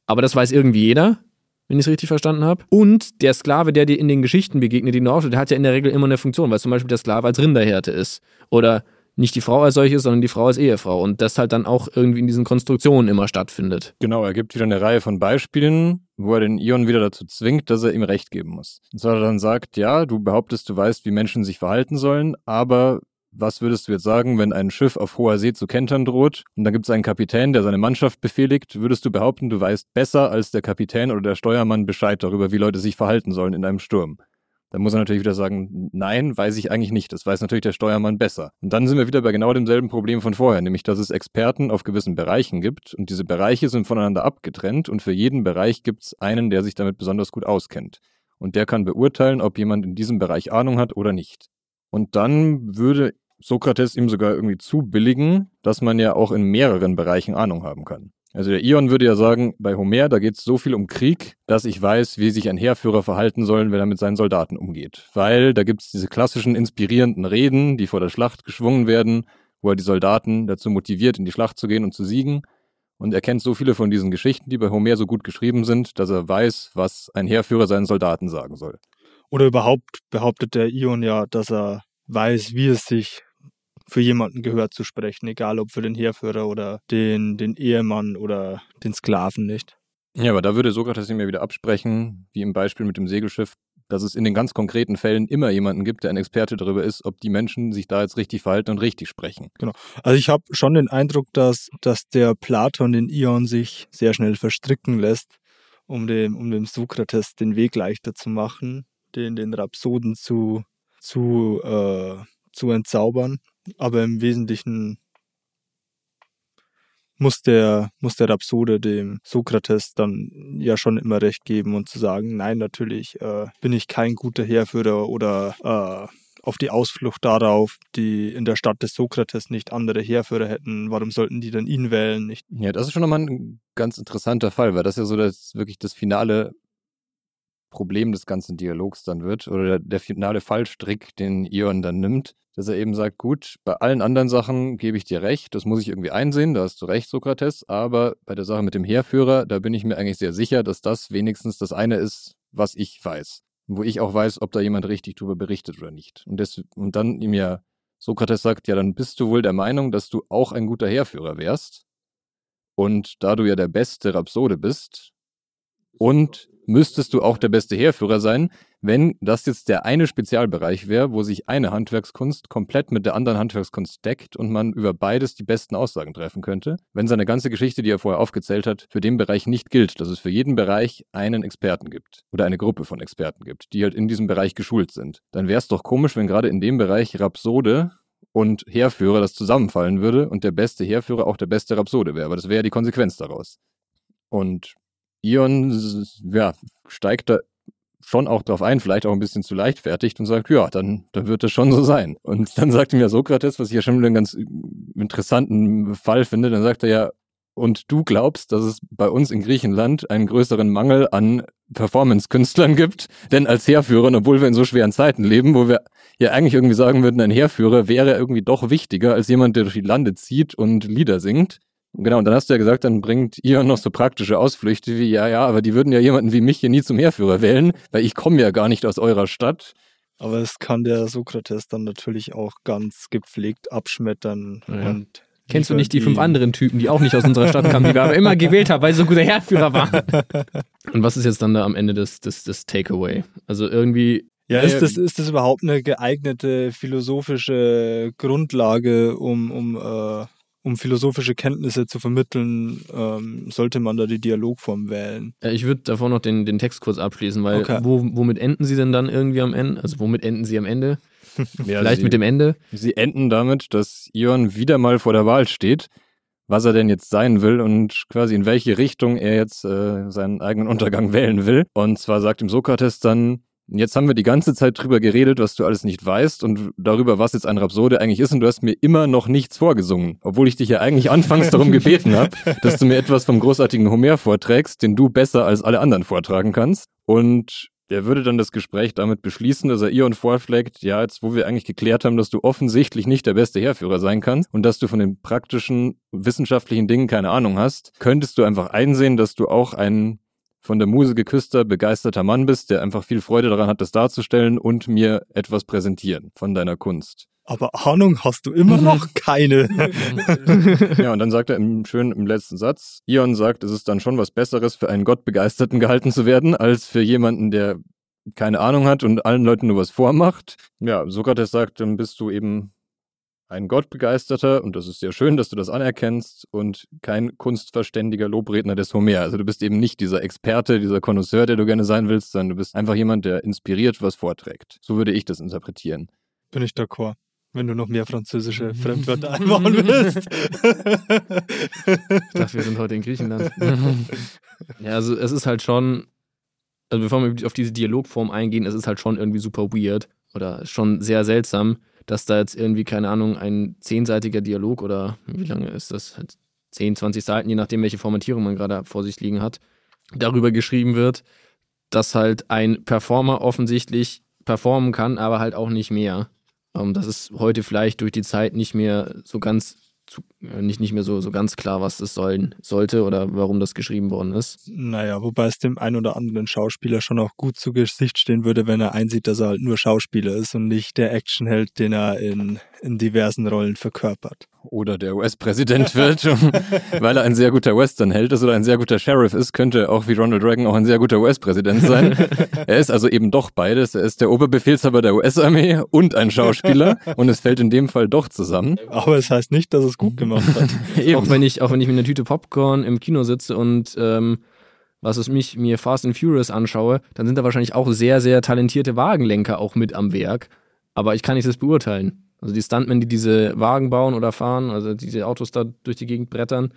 aber das weiß irgendwie jeder wenn ich es richtig verstanden habe. Und der Sklave, der dir in den Geschichten begegnet, die du aufstellst, der hat ja in der Regel immer eine Funktion, weil zum Beispiel der Sklave als Rinderhärte ist. Oder nicht die Frau als solches, sondern die Frau als Ehefrau. Und das halt dann auch irgendwie in diesen Konstruktionen immer stattfindet. Genau, er gibt wieder eine Reihe von Beispielen, wo er den Ion wieder dazu zwingt, dass er ihm Recht geben muss. Und er dann sagt, ja, du behauptest, du weißt, wie Menschen sich verhalten sollen, aber was würdest du jetzt sagen, wenn ein Schiff auf hoher See zu kentern droht und dann gibt es einen Kapitän, der seine Mannschaft befehligt? Würdest du behaupten, du weißt besser als der Kapitän oder der Steuermann Bescheid darüber, wie Leute sich verhalten sollen in einem Sturm? Dann muss er natürlich wieder sagen, nein, weiß ich eigentlich nicht. Das weiß natürlich der Steuermann besser. Und dann sind wir wieder bei genau demselben Problem von vorher, nämlich dass es Experten auf gewissen Bereichen gibt und diese Bereiche sind voneinander abgetrennt und für jeden Bereich gibt es einen, der sich damit besonders gut auskennt. Und der kann beurteilen, ob jemand in diesem Bereich Ahnung hat oder nicht. Und dann würde Sokrates ihm sogar irgendwie zubilligen, dass man ja auch in mehreren Bereichen Ahnung haben kann. Also der Ion würde ja sagen, bei Homer, da geht es so viel um Krieg, dass ich weiß, wie sich ein Heerführer verhalten soll, wenn er mit seinen Soldaten umgeht. Weil da gibt es diese klassischen inspirierenden Reden, die vor der Schlacht geschwungen werden, wo er die Soldaten dazu motiviert, in die Schlacht zu gehen und zu siegen. Und er kennt so viele von diesen Geschichten, die bei Homer so gut geschrieben sind, dass er weiß, was ein Heerführer seinen Soldaten sagen soll. Oder überhaupt behauptet der Ion ja, dass er weiß, wie es sich für jemanden gehört zu sprechen, egal ob für den Heerführer oder den, den Ehemann oder den Sklaven nicht. Ja, aber da würde Sokrates ihm ja wieder absprechen, wie im Beispiel mit dem Segelschiff, dass es in den ganz konkreten Fällen immer jemanden gibt, der ein Experte darüber ist, ob die Menschen sich da jetzt richtig verhalten und richtig sprechen. Genau. Also ich habe schon den Eindruck, dass, dass der Platon den Ion sich sehr schnell verstricken lässt, um dem, um dem Sokrates den Weg leichter zu machen, den, den Rhapsoden zu, zu, äh, zu entzaubern. Aber im Wesentlichen muss der, muss der Rhapsode dem Sokrates dann ja schon immer recht geben und zu sagen, nein, natürlich äh, bin ich kein guter Heerführer oder äh, auf die Ausflucht darauf, die in der Stadt des Sokrates nicht andere Heerführer hätten, warum sollten die dann ihn wählen? Nicht? Ja, das ist schon nochmal ein ganz interessanter Fall, weil das ja so das wirklich das finale Problem des ganzen Dialogs dann wird oder der, finale Fallstrick, den Ion dann nimmt, dass er eben sagt, gut, bei allen anderen Sachen gebe ich dir recht, das muss ich irgendwie einsehen, da hast du recht, Sokrates, aber bei der Sache mit dem Heerführer, da bin ich mir eigentlich sehr sicher, dass das wenigstens das eine ist, was ich weiß. Wo ich auch weiß, ob da jemand richtig drüber berichtet oder nicht. Und, das, und dann ihm ja Sokrates sagt, ja, dann bist du wohl der Meinung, dass du auch ein guter Heerführer wärst. Und da du ja der beste Rhapsode bist und müsstest du auch der beste Heerführer sein, wenn das jetzt der eine Spezialbereich wäre, wo sich eine Handwerkskunst komplett mit der anderen Handwerkskunst deckt und man über beides die besten Aussagen treffen könnte, wenn seine ganze Geschichte, die er vorher aufgezählt hat, für den Bereich nicht gilt, dass es für jeden Bereich einen Experten gibt oder eine Gruppe von Experten gibt, die halt in diesem Bereich geschult sind. Dann wäre es doch komisch, wenn gerade in dem Bereich Rhapsode und Heerführer das zusammenfallen würde und der beste Heerführer auch der beste Rhapsode wäre. Aber das wäre ja die Konsequenz daraus. Und Ion ja, steigt da schon auch drauf ein, vielleicht auch ein bisschen zu leichtfertig und sagt, ja, dann, dann wird es schon so sein. Und dann sagt ihm ja Sokrates, was ich ja schon einen ganz interessanten Fall finde, dann sagt er ja, und du glaubst, dass es bei uns in Griechenland einen größeren Mangel an Performance-Künstlern gibt, denn als Heerführer, obwohl wir in so schweren Zeiten leben, wo wir ja eigentlich irgendwie sagen würden, ein Heerführer wäre irgendwie doch wichtiger als jemand, der durch die Lande zieht und Lieder singt, Genau, und dann hast du ja gesagt, dann bringt ihr noch so praktische Ausflüchte wie, ja, ja, aber die würden ja jemanden wie mich hier nie zum Heerführer wählen, weil ich komme ja gar nicht aus eurer Stadt. Aber es kann der Sokrates dann natürlich auch ganz gepflegt abschmettern ja. und Kennst du nicht die fünf anderen Typen, die auch nicht aus unserer Stadt kamen, die wir aber immer gewählt haben, weil sie so guter Heerführer waren? Und was ist jetzt dann da am Ende des, des, des Takeaway? Also irgendwie. Ja, ist das, ist das überhaupt eine geeignete philosophische Grundlage, um, um äh, um philosophische Kenntnisse zu vermitteln, ähm, sollte man da die Dialogform wählen. Ich würde davor noch den, den Text kurz abschließen, weil okay. wo, womit enden sie denn dann irgendwie am Ende? Also womit enden sie am Ende? ja, Vielleicht sie, mit dem Ende? Sie enden damit, dass Ion wieder mal vor der Wahl steht, was er denn jetzt sein will und quasi in welche Richtung er jetzt äh, seinen eigenen Untergang wählen will. Und zwar sagt ihm Sokrates dann, Jetzt haben wir die ganze Zeit drüber geredet, was du alles nicht weißt und darüber, was jetzt ein Rhapsode eigentlich ist und du hast mir immer noch nichts vorgesungen, obwohl ich dich ja eigentlich anfangs darum gebeten habe, dass du mir etwas vom großartigen Homer vorträgst, den du besser als alle anderen vortragen kannst. Und er würde dann das Gespräch damit beschließen, dass er Ion vorschlägt, ja, jetzt wo wir eigentlich geklärt haben, dass du offensichtlich nicht der beste Heerführer sein kannst und dass du von den praktischen wissenschaftlichen Dingen keine Ahnung hast, könntest du einfach einsehen, dass du auch ein von der Muse geküsster, begeisterter Mann bist, der einfach viel Freude daran hat, das darzustellen und mir etwas präsentieren von deiner Kunst. Aber Ahnung hast du immer noch keine. ja, und dann sagt er im schönen im letzten Satz, Ion sagt, es ist dann schon was Besseres für einen Gottbegeisterten gehalten zu werden, als für jemanden, der keine Ahnung hat und allen Leuten nur was vormacht. Ja, Sokrates sagt, dann bist du eben ein Gottbegeisterter, und das ist sehr schön, dass du das anerkennst, und kein kunstverständiger Lobredner des Homer. Also du bist eben nicht dieser Experte, dieser Connoisseur, der du gerne sein willst, sondern du bist einfach jemand, der inspiriert was vorträgt. So würde ich das interpretieren. Bin ich d'accord wenn du noch mehr französische Fremdwörter einbauen willst. ich dachte, wir sind heute in Griechenland. ja, also es ist halt schon, also bevor wir auf diese Dialogform eingehen, es ist halt schon irgendwie super weird oder schon sehr seltsam, dass da jetzt irgendwie, keine Ahnung, ein zehnseitiger Dialog oder wie lange ist das? 10, halt 20 Seiten, je nachdem, welche Formatierung man gerade vor sich liegen hat, darüber geschrieben wird, dass halt ein Performer offensichtlich performen kann, aber halt auch nicht mehr. Ähm, das ist heute vielleicht durch die Zeit nicht mehr so ganz zu, äh, nicht, nicht mehr so, so ganz klar, was das sollen sollte oder warum das geschrieben worden ist. Naja, wobei es dem einen oder anderen Schauspieler schon auch gut zu Gesicht stehen würde, wenn er einsieht, dass er halt nur Schauspieler ist und nicht der Actionheld, den er in, in diversen Rollen verkörpert oder der US-Präsident wird, weil er ein sehr guter Western-Held ist oder ein sehr guter Sheriff ist, könnte auch wie Ronald Reagan auch ein sehr guter US-Präsident sein. er ist also eben doch beides. Er ist der Oberbefehlshaber der US-Armee und ein Schauspieler und es fällt in dem Fall doch zusammen. Aber es heißt nicht, dass es gut gemacht hat. auch wenn ich, auch wenn ich mit einer Tüte Popcorn im Kino sitze und ähm, was es mich mir Fast and Furious anschaue, dann sind da wahrscheinlich auch sehr, sehr talentierte Wagenlenker auch mit am Werk. Aber ich kann nicht das beurteilen. Also die Stuntmen, die diese Wagen bauen oder fahren, also diese Autos da durch die Gegend brettern,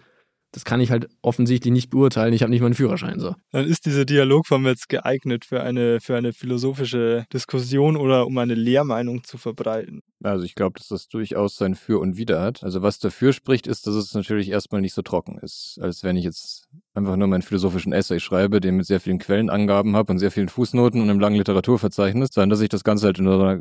das kann ich halt offensichtlich nicht beurteilen. Ich habe nicht meinen Führerschein so. Dann ist dieser Dialogform jetzt geeignet für eine, für eine philosophische Diskussion oder um eine Lehrmeinung zu verbreiten. Also ich glaube, dass das durchaus sein Für und Wider hat. Also was dafür spricht, ist, dass es natürlich erstmal nicht so trocken ist, als wenn ich jetzt einfach nur meinen philosophischen Essay schreibe, den mit sehr vielen Quellenangaben habe und sehr vielen Fußnoten und einem langen Literaturverzeichnis, sondern dass ich das Ganze halt in einer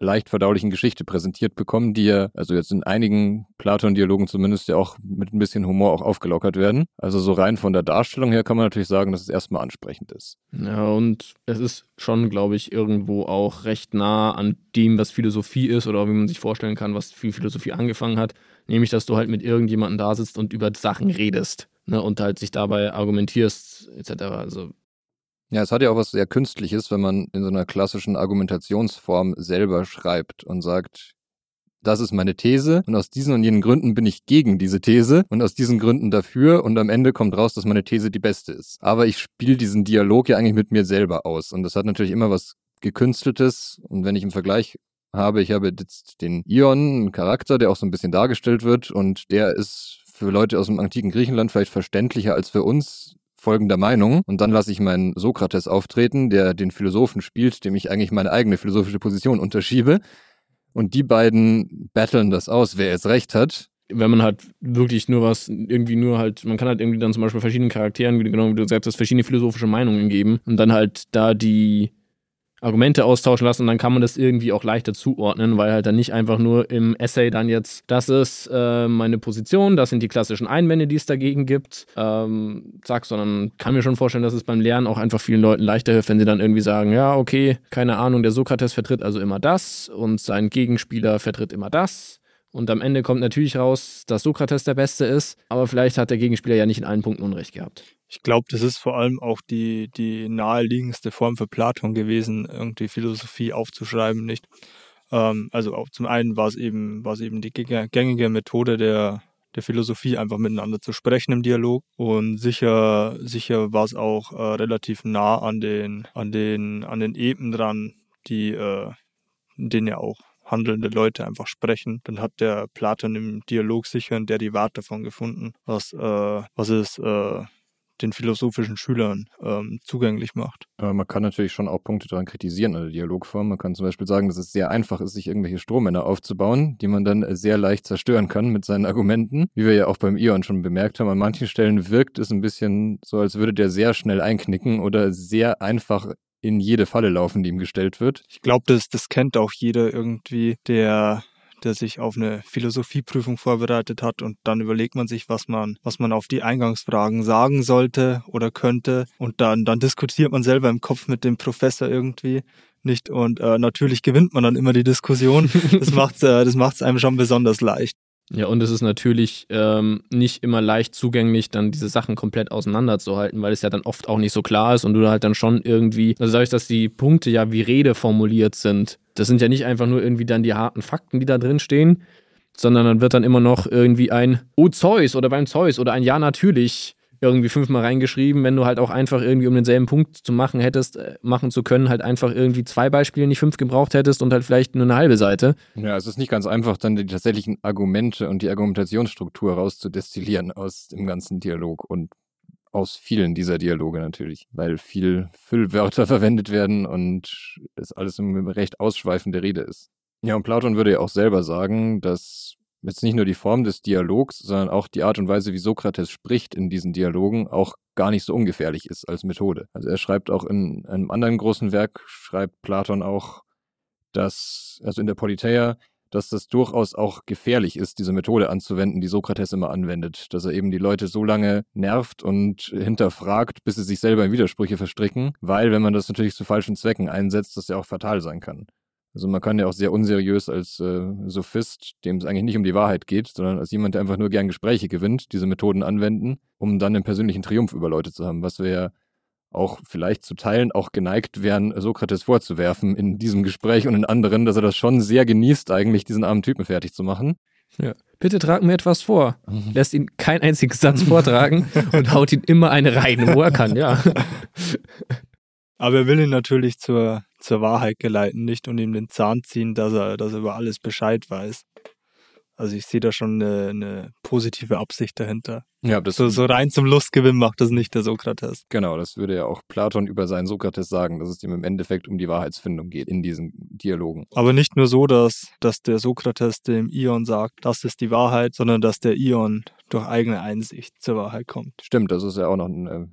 leicht verdaulichen Geschichte präsentiert bekommen, die ja, also jetzt in einigen Platon-Dialogen zumindest ja auch mit ein bisschen Humor auch aufgelockert werden. Also so rein von der Darstellung her kann man natürlich sagen, dass es erstmal ansprechend ist. Ja, und es ist schon, glaube ich, irgendwo auch recht nah an dem, was Philosophie ist oder wie man sich vorstellen kann, was viel Philosophie angefangen hat. Nämlich, dass du halt mit irgendjemandem da sitzt und über Sachen redest. Ne, und halt sich dabei argumentierst, etc. Also ja, es hat ja auch was sehr Künstliches, wenn man in so einer klassischen Argumentationsform selber schreibt und sagt, das ist meine These und aus diesen und jenen Gründen bin ich gegen diese These und aus diesen Gründen dafür und am Ende kommt raus, dass meine These die beste ist. Aber ich spiele diesen Dialog ja eigentlich mit mir selber aus und das hat natürlich immer was gekünsteltes und wenn ich im Vergleich habe, ich habe jetzt den Ion, einen Charakter, der auch so ein bisschen dargestellt wird und der ist für Leute aus dem antiken Griechenland vielleicht verständlicher als für uns, folgender Meinung und dann lasse ich meinen Sokrates auftreten, der den Philosophen spielt, dem ich eigentlich meine eigene philosophische Position unterschiebe. Und die beiden battlen das aus, wer jetzt recht hat. Wenn man halt wirklich nur was, irgendwie nur halt, man kann halt irgendwie dann zum Beispiel verschiedenen Charakteren, genau wie du sagst, verschiedene philosophische Meinungen geben und dann halt da die Argumente austauschen lassen und dann kann man das irgendwie auch leichter zuordnen, weil halt dann nicht einfach nur im Essay dann jetzt, das ist äh, meine Position, das sind die klassischen Einwände, die es dagegen gibt, ähm, zack, sondern kann mir schon vorstellen, dass es beim Lernen auch einfach vielen Leuten leichter hilft, wenn sie dann irgendwie sagen, ja, okay, keine Ahnung, der Sokrates vertritt also immer das und sein Gegenspieler vertritt immer das. Und am Ende kommt natürlich raus, dass Sokrates der Beste ist, aber vielleicht hat der Gegenspieler ja nicht in allen Punkten Unrecht gehabt. Ich glaube, das ist vor allem auch die, die naheliegendste Form für Platon gewesen, irgendwie Philosophie aufzuschreiben, nicht? Ähm, also auch zum einen war es eben, war eben die gängige Methode der, der Philosophie, einfach miteinander zu sprechen im Dialog. Und sicher, sicher war es auch äh, relativ nah an den, an den, an den Eben dran, die, äh, in denen ja auch handelnde Leute einfach sprechen. Dann hat der Platon im Dialog sicher ein Derivat davon gefunden, was, äh, was es äh, den philosophischen Schülern ähm, zugänglich macht. Aber man kann natürlich schon auch Punkte daran kritisieren an der Dialogform. Man kann zum Beispiel sagen, dass es sehr einfach ist, sich irgendwelche Strohmänner aufzubauen, die man dann sehr leicht zerstören kann mit seinen Argumenten. Wie wir ja auch beim Ion schon bemerkt haben, an manchen Stellen wirkt es ein bisschen so, als würde der sehr schnell einknicken oder sehr einfach in jede Falle laufen, die ihm gestellt wird. Ich glaube, das, das kennt auch jeder irgendwie, der der sich auf eine Philosophieprüfung vorbereitet hat und dann überlegt man sich, was man, was man auf die Eingangsfragen sagen sollte oder könnte und dann, dann diskutiert man selber im Kopf mit dem Professor irgendwie nicht und äh, natürlich gewinnt man dann immer die Diskussion. Das macht's, äh, das macht's einem schon besonders leicht. Ja, und es ist natürlich ähm, nicht immer leicht zugänglich, dann diese Sachen komplett auseinanderzuhalten, weil es ja dann oft auch nicht so klar ist und du halt dann schon irgendwie, also dadurch, dass die Punkte ja wie Rede formuliert sind, das sind ja nicht einfach nur irgendwie dann die harten Fakten, die da drin stehen, sondern dann wird dann immer noch irgendwie ein Oh Zeus oder beim Zeus oder ein Ja natürlich irgendwie fünfmal reingeschrieben, wenn du halt auch einfach irgendwie, um denselben Punkt zu machen hättest, äh, machen zu können, halt einfach irgendwie zwei Beispiele, nicht fünf gebraucht hättest und halt vielleicht nur eine halbe Seite. Ja, es ist nicht ganz einfach, dann die tatsächlichen Argumente und die Argumentationsstruktur rauszudestillieren aus dem ganzen Dialog und aus vielen dieser Dialoge natürlich, weil viel Füllwörter verwendet werden und es alles im recht ausschweifende Rede ist. Ja, und Platon würde ja auch selber sagen, dass jetzt nicht nur die Form des Dialogs, sondern auch die Art und Weise, wie Sokrates spricht in diesen Dialogen, auch gar nicht so ungefährlich ist als Methode. Also er schreibt auch in einem anderen großen Werk, schreibt Platon auch, dass, also in der Politeia, dass das durchaus auch gefährlich ist, diese Methode anzuwenden, die Sokrates immer anwendet, dass er eben die Leute so lange nervt und hinterfragt, bis sie sich selber in Widersprüche verstricken, weil wenn man das natürlich zu falschen Zwecken einsetzt, das ja auch fatal sein kann. Also man kann ja auch sehr unseriös als äh, Sophist, dem es eigentlich nicht um die Wahrheit geht, sondern als jemand, der einfach nur gern Gespräche gewinnt, diese Methoden anwenden, um dann einen persönlichen Triumph über Leute zu haben, was wir ja auch vielleicht zu Teilen auch geneigt wären, Sokrates vorzuwerfen in diesem Gespräch und in anderen, dass er das schon sehr genießt, eigentlich diesen armen Typen fertig zu machen. Ja. Bitte trag mir etwas vor. Mhm. Lässt ihn keinen einzigen Satz vortragen und haut ihn immer eine rein, wo er kann, ja. Aber er will ihn natürlich zur, zur Wahrheit geleiten, nicht und ihm den Zahn ziehen, dass er, dass er über alles Bescheid weiß. Also ich sehe da schon eine, eine positive Absicht dahinter. Ja, das so, so rein zum Lustgewinn macht das nicht der Sokrates. Genau, das würde ja auch Platon über seinen Sokrates sagen, dass es ihm im Endeffekt um die Wahrheitsfindung geht in diesen Dialogen. Aber nicht nur so, dass, dass der Sokrates dem Ion sagt, das ist die Wahrheit, sondern dass der Ion durch eigene Einsicht zur Wahrheit kommt. Stimmt, das ist ja auch noch ein äh,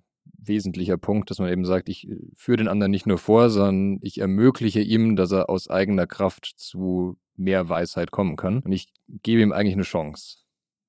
wesentlicher Punkt, dass man eben sagt, ich äh, führe den anderen nicht nur vor, sondern ich ermögliche ihm, dass er aus eigener Kraft zu mehr Weisheit kommen kann. Und ich gebe ihm eigentlich eine Chance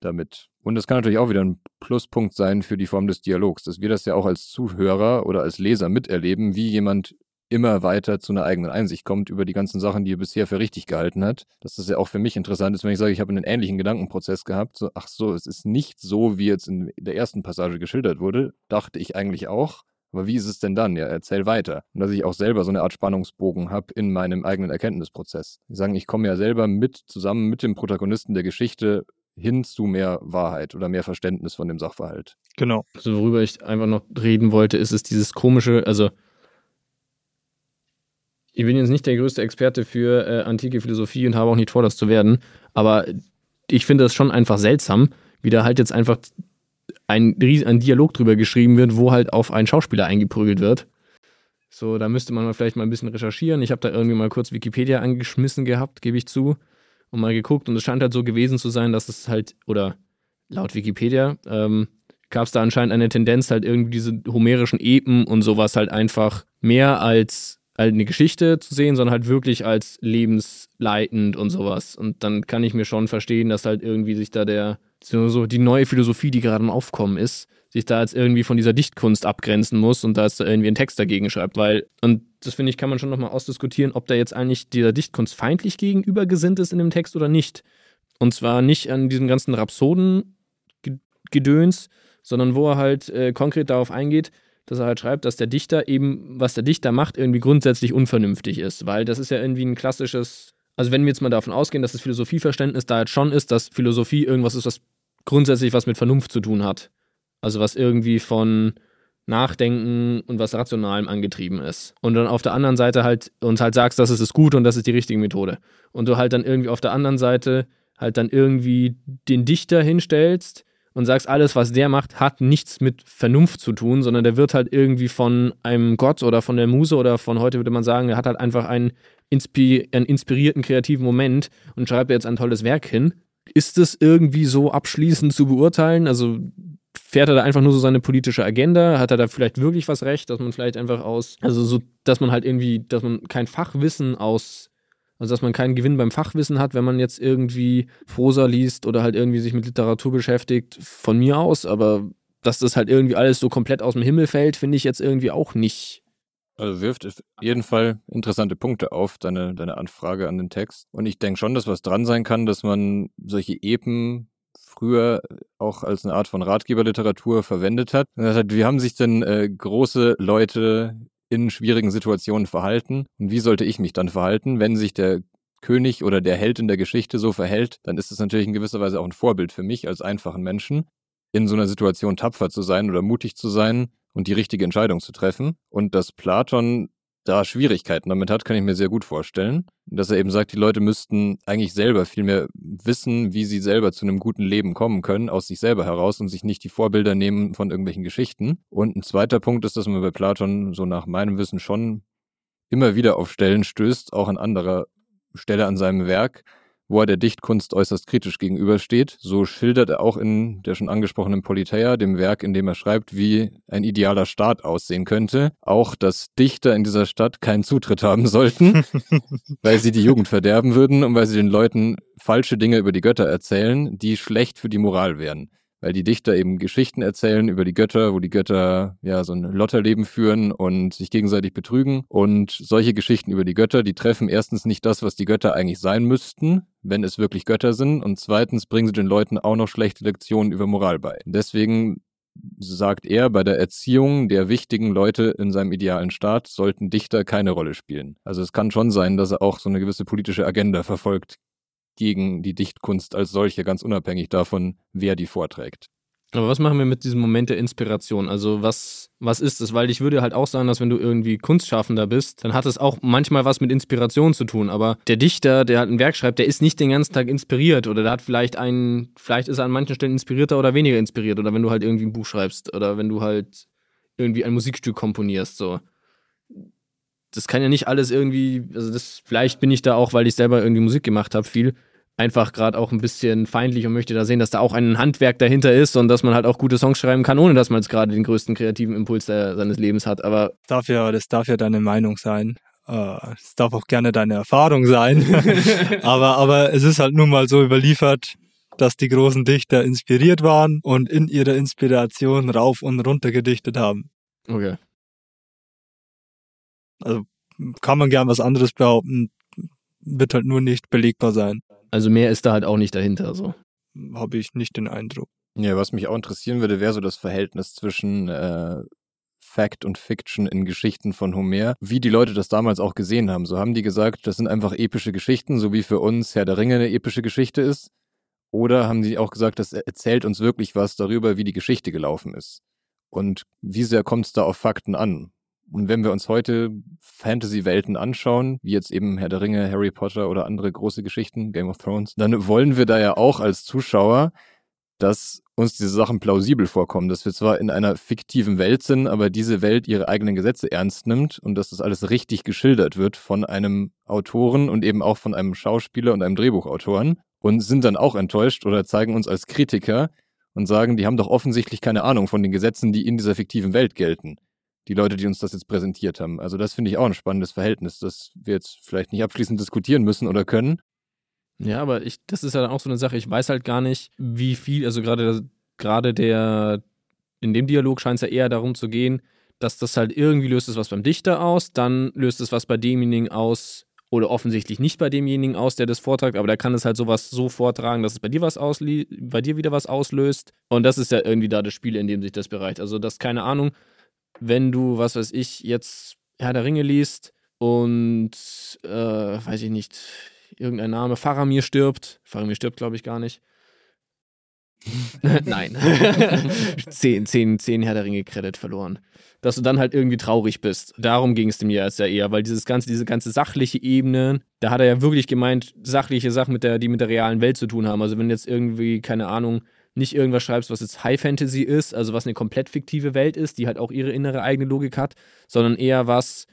damit. Und das kann natürlich auch wieder ein Pluspunkt sein für die Form des Dialogs, dass wir das ja auch als Zuhörer oder als Leser miterleben, wie jemand immer weiter zu einer eigenen Einsicht kommt über die ganzen Sachen, die er bisher für richtig gehalten hat. Dass das ja auch für mich interessant ist, wenn ich sage, ich habe einen ähnlichen Gedankenprozess gehabt. So, ach so, es ist nicht so, wie jetzt in der ersten Passage geschildert wurde. Dachte ich eigentlich auch. Aber wie ist es denn dann? Ja, erzähl weiter. Und dass ich auch selber so eine Art Spannungsbogen habe in meinem eigenen Erkenntnisprozess. Die sagen, ich komme ja selber mit, zusammen mit dem Protagonisten der Geschichte hin zu mehr Wahrheit oder mehr Verständnis von dem Sachverhalt. Genau. Also worüber ich einfach noch reden wollte, ist es dieses komische, also ich bin jetzt nicht der größte Experte für äh, antike Philosophie und habe auch nicht vor, das zu werden, aber ich finde es schon einfach seltsam, wie da halt jetzt einfach ein, ein Dialog drüber geschrieben wird, wo halt auf einen Schauspieler eingeprügelt wird. So, da müsste man mal vielleicht mal ein bisschen recherchieren. Ich habe da irgendwie mal kurz Wikipedia angeschmissen gehabt, gebe ich zu, und mal geguckt. Und es scheint halt so gewesen zu sein, dass es halt, oder laut Wikipedia, ähm, gab es da anscheinend eine Tendenz, halt irgendwie diese homerischen Epen und sowas halt einfach mehr als halt eine Geschichte zu sehen, sondern halt wirklich als lebensleitend und sowas. Und dann kann ich mir schon verstehen, dass halt irgendwie sich da der, so die neue Philosophie, die gerade im Aufkommen ist, sich da jetzt irgendwie von dieser Dichtkunst abgrenzen muss und da ist da irgendwie ein Text dagegen schreibt, weil, und das finde ich, kann man schon nochmal ausdiskutieren, ob da jetzt eigentlich dieser Dichtkunst feindlich gegenüber gesinnt ist in dem Text oder nicht. Und zwar nicht an diesem ganzen Rhapsoden-Gedöns, sondern wo er halt äh, konkret darauf eingeht, dass er halt schreibt, dass der Dichter eben, was der Dichter macht, irgendwie grundsätzlich unvernünftig ist, weil das ist ja irgendwie ein klassisches, also wenn wir jetzt mal davon ausgehen, dass das Philosophieverständnis da jetzt schon ist, dass Philosophie irgendwas ist, was grundsätzlich was mit Vernunft zu tun hat. Also was irgendwie von Nachdenken und was Rationalem angetrieben ist. Und dann auf der anderen Seite halt uns halt sagst, das ist es gut und das ist die richtige Methode. Und du halt dann irgendwie auf der anderen Seite halt dann irgendwie den Dichter hinstellst, und sagst, alles, was der macht, hat nichts mit Vernunft zu tun, sondern der wird halt irgendwie von einem Gott oder von der Muse oder von heute würde man sagen, der hat halt einfach einen, inspi einen inspirierten kreativen Moment und schreibt jetzt ein tolles Werk hin. Ist es irgendwie so abschließend zu beurteilen? Also fährt er da einfach nur so seine politische Agenda? Hat er da vielleicht wirklich was recht, dass man vielleicht einfach aus, also so, dass man halt irgendwie, dass man kein Fachwissen aus, also dass man keinen Gewinn beim Fachwissen hat, wenn man jetzt irgendwie Prosa liest oder halt irgendwie sich mit Literatur beschäftigt, von mir aus, aber dass das halt irgendwie alles so komplett aus dem Himmel fällt, finde ich jetzt irgendwie auch nicht. Also wirft auf jeden Fall interessante Punkte auf, deine, deine Anfrage an den Text. Und ich denke schon, dass was dran sein kann, dass man solche Epen früher auch als eine Art von Ratgeberliteratur verwendet hat. Das heißt, wie haben sich denn äh, große Leute in schwierigen Situationen verhalten und wie sollte ich mich dann verhalten, wenn sich der König oder der Held in der Geschichte so verhält, dann ist es natürlich in gewisser Weise auch ein Vorbild für mich als einfachen Menschen, in so einer Situation tapfer zu sein oder mutig zu sein und die richtige Entscheidung zu treffen. Und dass Platon da Schwierigkeiten damit hat, kann ich mir sehr gut vorstellen. Dass er eben sagt, die Leute müssten eigentlich selber viel mehr wissen, wie sie selber zu einem guten Leben kommen können, aus sich selber heraus und sich nicht die Vorbilder nehmen von irgendwelchen Geschichten. Und ein zweiter Punkt ist, dass man bei Platon so nach meinem Wissen schon immer wieder auf Stellen stößt, auch an anderer Stelle an seinem Werk, wo er der Dichtkunst äußerst kritisch gegenübersteht. So schildert er auch in der schon angesprochenen Politeia, dem Werk, in dem er schreibt, wie ein idealer Staat aussehen könnte. Auch, dass Dichter in dieser Stadt keinen Zutritt haben sollten, weil sie die Jugend verderben würden und weil sie den Leuten falsche Dinge über die Götter erzählen, die schlecht für die Moral wären weil die Dichter eben Geschichten erzählen über die Götter, wo die Götter ja so ein Lotterleben führen und sich gegenseitig betrügen. Und solche Geschichten über die Götter, die treffen erstens nicht das, was die Götter eigentlich sein müssten, wenn es wirklich Götter sind. Und zweitens bringen sie den Leuten auch noch schlechte Lektionen über Moral bei. Deswegen sagt er, bei der Erziehung der wichtigen Leute in seinem idealen Staat sollten Dichter keine Rolle spielen. Also es kann schon sein, dass er auch so eine gewisse politische Agenda verfolgt gegen die Dichtkunst als solche, ganz unabhängig davon, wer die vorträgt. Aber was machen wir mit diesem Moment der Inspiration? Also was, was ist es? Weil ich würde halt auch sagen, dass wenn du irgendwie Kunstschaffender bist, dann hat es auch manchmal was mit Inspiration zu tun. Aber der Dichter, der halt ein Werk schreibt, der ist nicht den ganzen Tag inspiriert oder der hat vielleicht einen, vielleicht ist er an manchen Stellen inspirierter oder weniger inspiriert. Oder wenn du halt irgendwie ein Buch schreibst oder wenn du halt irgendwie ein Musikstück komponierst, so. Das kann ja nicht alles irgendwie, also das, vielleicht bin ich da auch, weil ich selber irgendwie Musik gemacht habe, viel einfach gerade auch ein bisschen feindlich und möchte da sehen, dass da auch ein Handwerk dahinter ist und dass man halt auch gute Songs schreiben kann, ohne dass man jetzt gerade den größten kreativen Impuls der, seines Lebens hat. Aber darf ja, das darf ja deine Meinung sein. Äh, es darf auch gerne deine Erfahrung sein. aber, aber es ist halt nun mal so überliefert, dass die großen Dichter inspiriert waren und in ihrer Inspiration rauf und runter gedichtet haben. Okay. Also kann man gern was anderes behaupten, wird halt nur nicht belegbar sein. Also mehr ist da halt auch nicht dahinter, so. Habe ich nicht den Eindruck. Ja, was mich auch interessieren würde, wäre so das Verhältnis zwischen äh, Fact und Fiction in Geschichten von Homer, wie die Leute das damals auch gesehen haben. So haben die gesagt, das sind einfach epische Geschichten, so wie für uns Herr der Ringe eine epische Geschichte ist. Oder haben die auch gesagt, das erzählt uns wirklich was darüber, wie die Geschichte gelaufen ist. Und wie sehr kommt es da auf Fakten an? Und wenn wir uns heute Fantasy-Welten anschauen, wie jetzt eben Herr der Ringe, Harry Potter oder andere große Geschichten, Game of Thrones, dann wollen wir da ja auch als Zuschauer, dass uns diese Sachen plausibel vorkommen, dass wir zwar in einer fiktiven Welt sind, aber diese Welt ihre eigenen Gesetze ernst nimmt und dass das alles richtig geschildert wird von einem Autoren und eben auch von einem Schauspieler und einem Drehbuchautoren und sind dann auch enttäuscht oder zeigen uns als Kritiker und sagen, die haben doch offensichtlich keine Ahnung von den Gesetzen, die in dieser fiktiven Welt gelten die Leute, die uns das jetzt präsentiert haben. Also das finde ich auch ein spannendes Verhältnis, das wir jetzt vielleicht nicht abschließend diskutieren müssen oder können. Ja, aber ich, das ist ja dann auch so eine Sache, ich weiß halt gar nicht, wie viel, also gerade, gerade der, in dem Dialog scheint es ja eher darum zu gehen, dass das halt irgendwie löst es was beim Dichter aus, dann löst es was bei demjenigen aus, oder offensichtlich nicht bei demjenigen aus, der das vortragt, aber der kann es halt sowas so vortragen, dass es bei dir was bei dir wieder was auslöst. Und das ist ja irgendwie da das Spiel, in dem sich das bereicht. Also, das, keine Ahnung, wenn du, was weiß ich, jetzt Herr der Ringe liest und, äh, weiß ich nicht, irgendein Name, Faramir stirbt. Faramir stirbt, glaube ich, gar nicht. Nein. zehn, zehn, zehn Herr der Ringe-Credit verloren. Dass du dann halt irgendwie traurig bist. Darum ging es dem ja eher, weil dieses ganze, diese ganze sachliche Ebene, da hat er ja wirklich gemeint, sachliche Sachen, mit der, die mit der realen Welt zu tun haben. Also wenn jetzt irgendwie, keine Ahnung, nicht irgendwas schreibst, was jetzt High Fantasy ist, also was eine komplett fiktive Welt ist, die halt auch ihre innere eigene Logik hat, sondern eher was,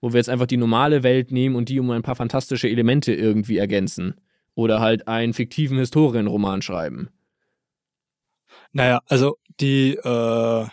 wo wir jetzt einfach die normale Welt nehmen und die um ein paar fantastische Elemente irgendwie ergänzen. Oder halt einen fiktiven Historienroman schreiben. Naja, also die, äh,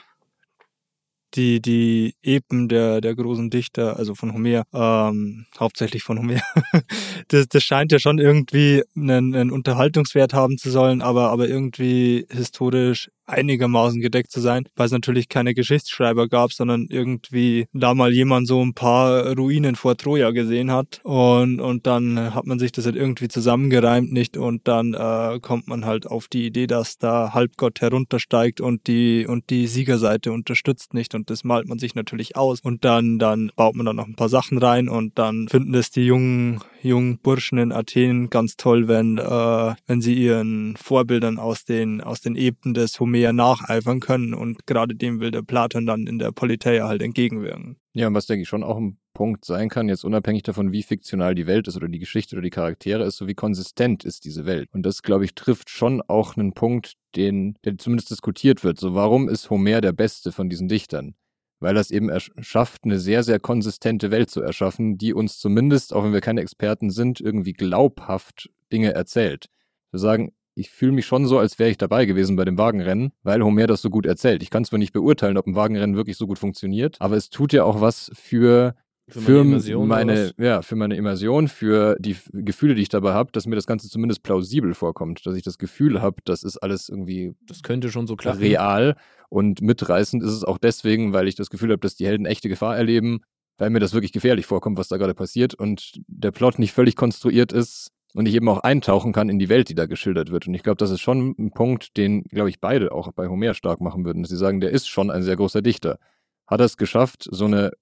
die, die Epen der, der großen Dichter, also von Homer, ähm, hauptsächlich von Homer, das, das scheint ja schon irgendwie einen, einen Unterhaltungswert haben zu sollen, aber, aber irgendwie historisch einigermaßen gedeckt zu sein, weil es natürlich keine Geschichtsschreiber gab, sondern irgendwie da mal jemand so ein paar Ruinen vor Troja gesehen hat und, und dann hat man sich das halt irgendwie zusammengereimt nicht? Und dann äh, kommt man halt auf die Idee, dass da Halbgott heruntersteigt und die und die Siegerseite unterstützt nicht? Und das malt man sich natürlich aus. Und dann dann baut man da noch ein paar Sachen rein und dann finden es die jungen jungen Burschen in Athen ganz toll, wenn äh, wenn sie ihren Vorbildern aus den aus den Ebenen des Homer nacheifern können und gerade dem will der Platon dann in der Politeia halt entgegenwirken. Ja, und was denke ich schon auch ein Punkt sein kann, jetzt unabhängig davon, wie fiktional die Welt ist oder die Geschichte oder die Charaktere ist, so wie konsistent ist diese Welt. Und das, glaube ich, trifft schon auch einen Punkt, den, der zumindest diskutiert wird. So, warum ist Homer der Beste von diesen Dichtern? Weil es eben schafft, eine sehr, sehr konsistente Welt zu erschaffen, die uns zumindest, auch wenn wir keine Experten sind, irgendwie glaubhaft Dinge erzählt. Wir sagen, ich fühle mich schon so, als wäre ich dabei gewesen bei dem Wagenrennen, weil Homer das so gut erzählt. Ich kann zwar nicht beurteilen, ob ein Wagenrennen wirklich so gut funktioniert, aber es tut ja auch was für für, meine, meine ja, für meine Immersion, für die Gefühle, die ich dabei habe, dass mir das Ganze zumindest plausibel vorkommt, dass ich das Gefühl habe, das ist alles irgendwie das könnte schon so klappen. real und mitreißend ist es auch deswegen, weil ich das Gefühl habe, dass die Helden echte Gefahr erleben, weil mir das wirklich gefährlich vorkommt, was da gerade passiert und der Plot nicht völlig konstruiert ist, und ich eben auch eintauchen kann in die Welt, die da geschildert wird. Und ich glaube, das ist schon ein Punkt, den, glaube ich, beide auch bei Homer stark machen würden, dass sie sagen, der ist schon ein sehr großer Dichter. Hat er es geschafft, so eine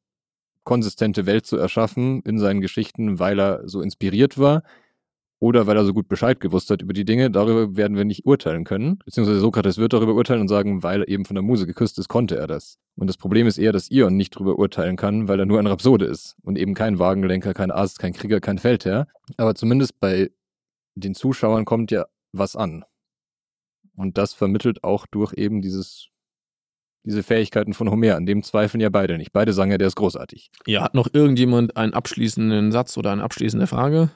konsistente Welt zu erschaffen in seinen Geschichten, weil er so inspiriert war oder weil er so gut Bescheid gewusst hat über die Dinge, darüber werden wir nicht urteilen können. Beziehungsweise Sokrates wird darüber urteilen und sagen, weil er eben von der Muse geküsst ist, konnte er das. Und das Problem ist eher, dass Ion nicht darüber urteilen kann, weil er nur ein Rhapsode ist und eben kein Wagenlenker, kein Arzt, kein Krieger, kein Feldherr. Aber zumindest bei den Zuschauern kommt ja was an. Und das vermittelt auch durch eben dieses diese Fähigkeiten von Homer. An dem zweifeln ja beide nicht. Beide sagen ja, der ist großartig. Ja, hat noch irgendjemand einen abschließenden Satz oder eine abschließende Frage?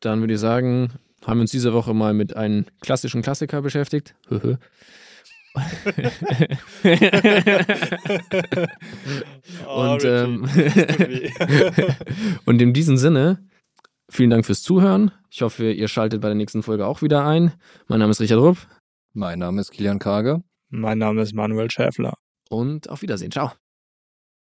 Dann würde ich sagen, haben wir uns diese Woche mal mit einem klassischen Klassiker beschäftigt. und, ähm, und in diesem Sinne, vielen Dank fürs Zuhören. Ich hoffe, ihr schaltet bei der nächsten Folge auch wieder ein. Mein Name ist Richard Rupp. Mein Name ist Kilian Karge. Mein Name ist Manuel Schäfler. Und auf Wiedersehen. Ciao.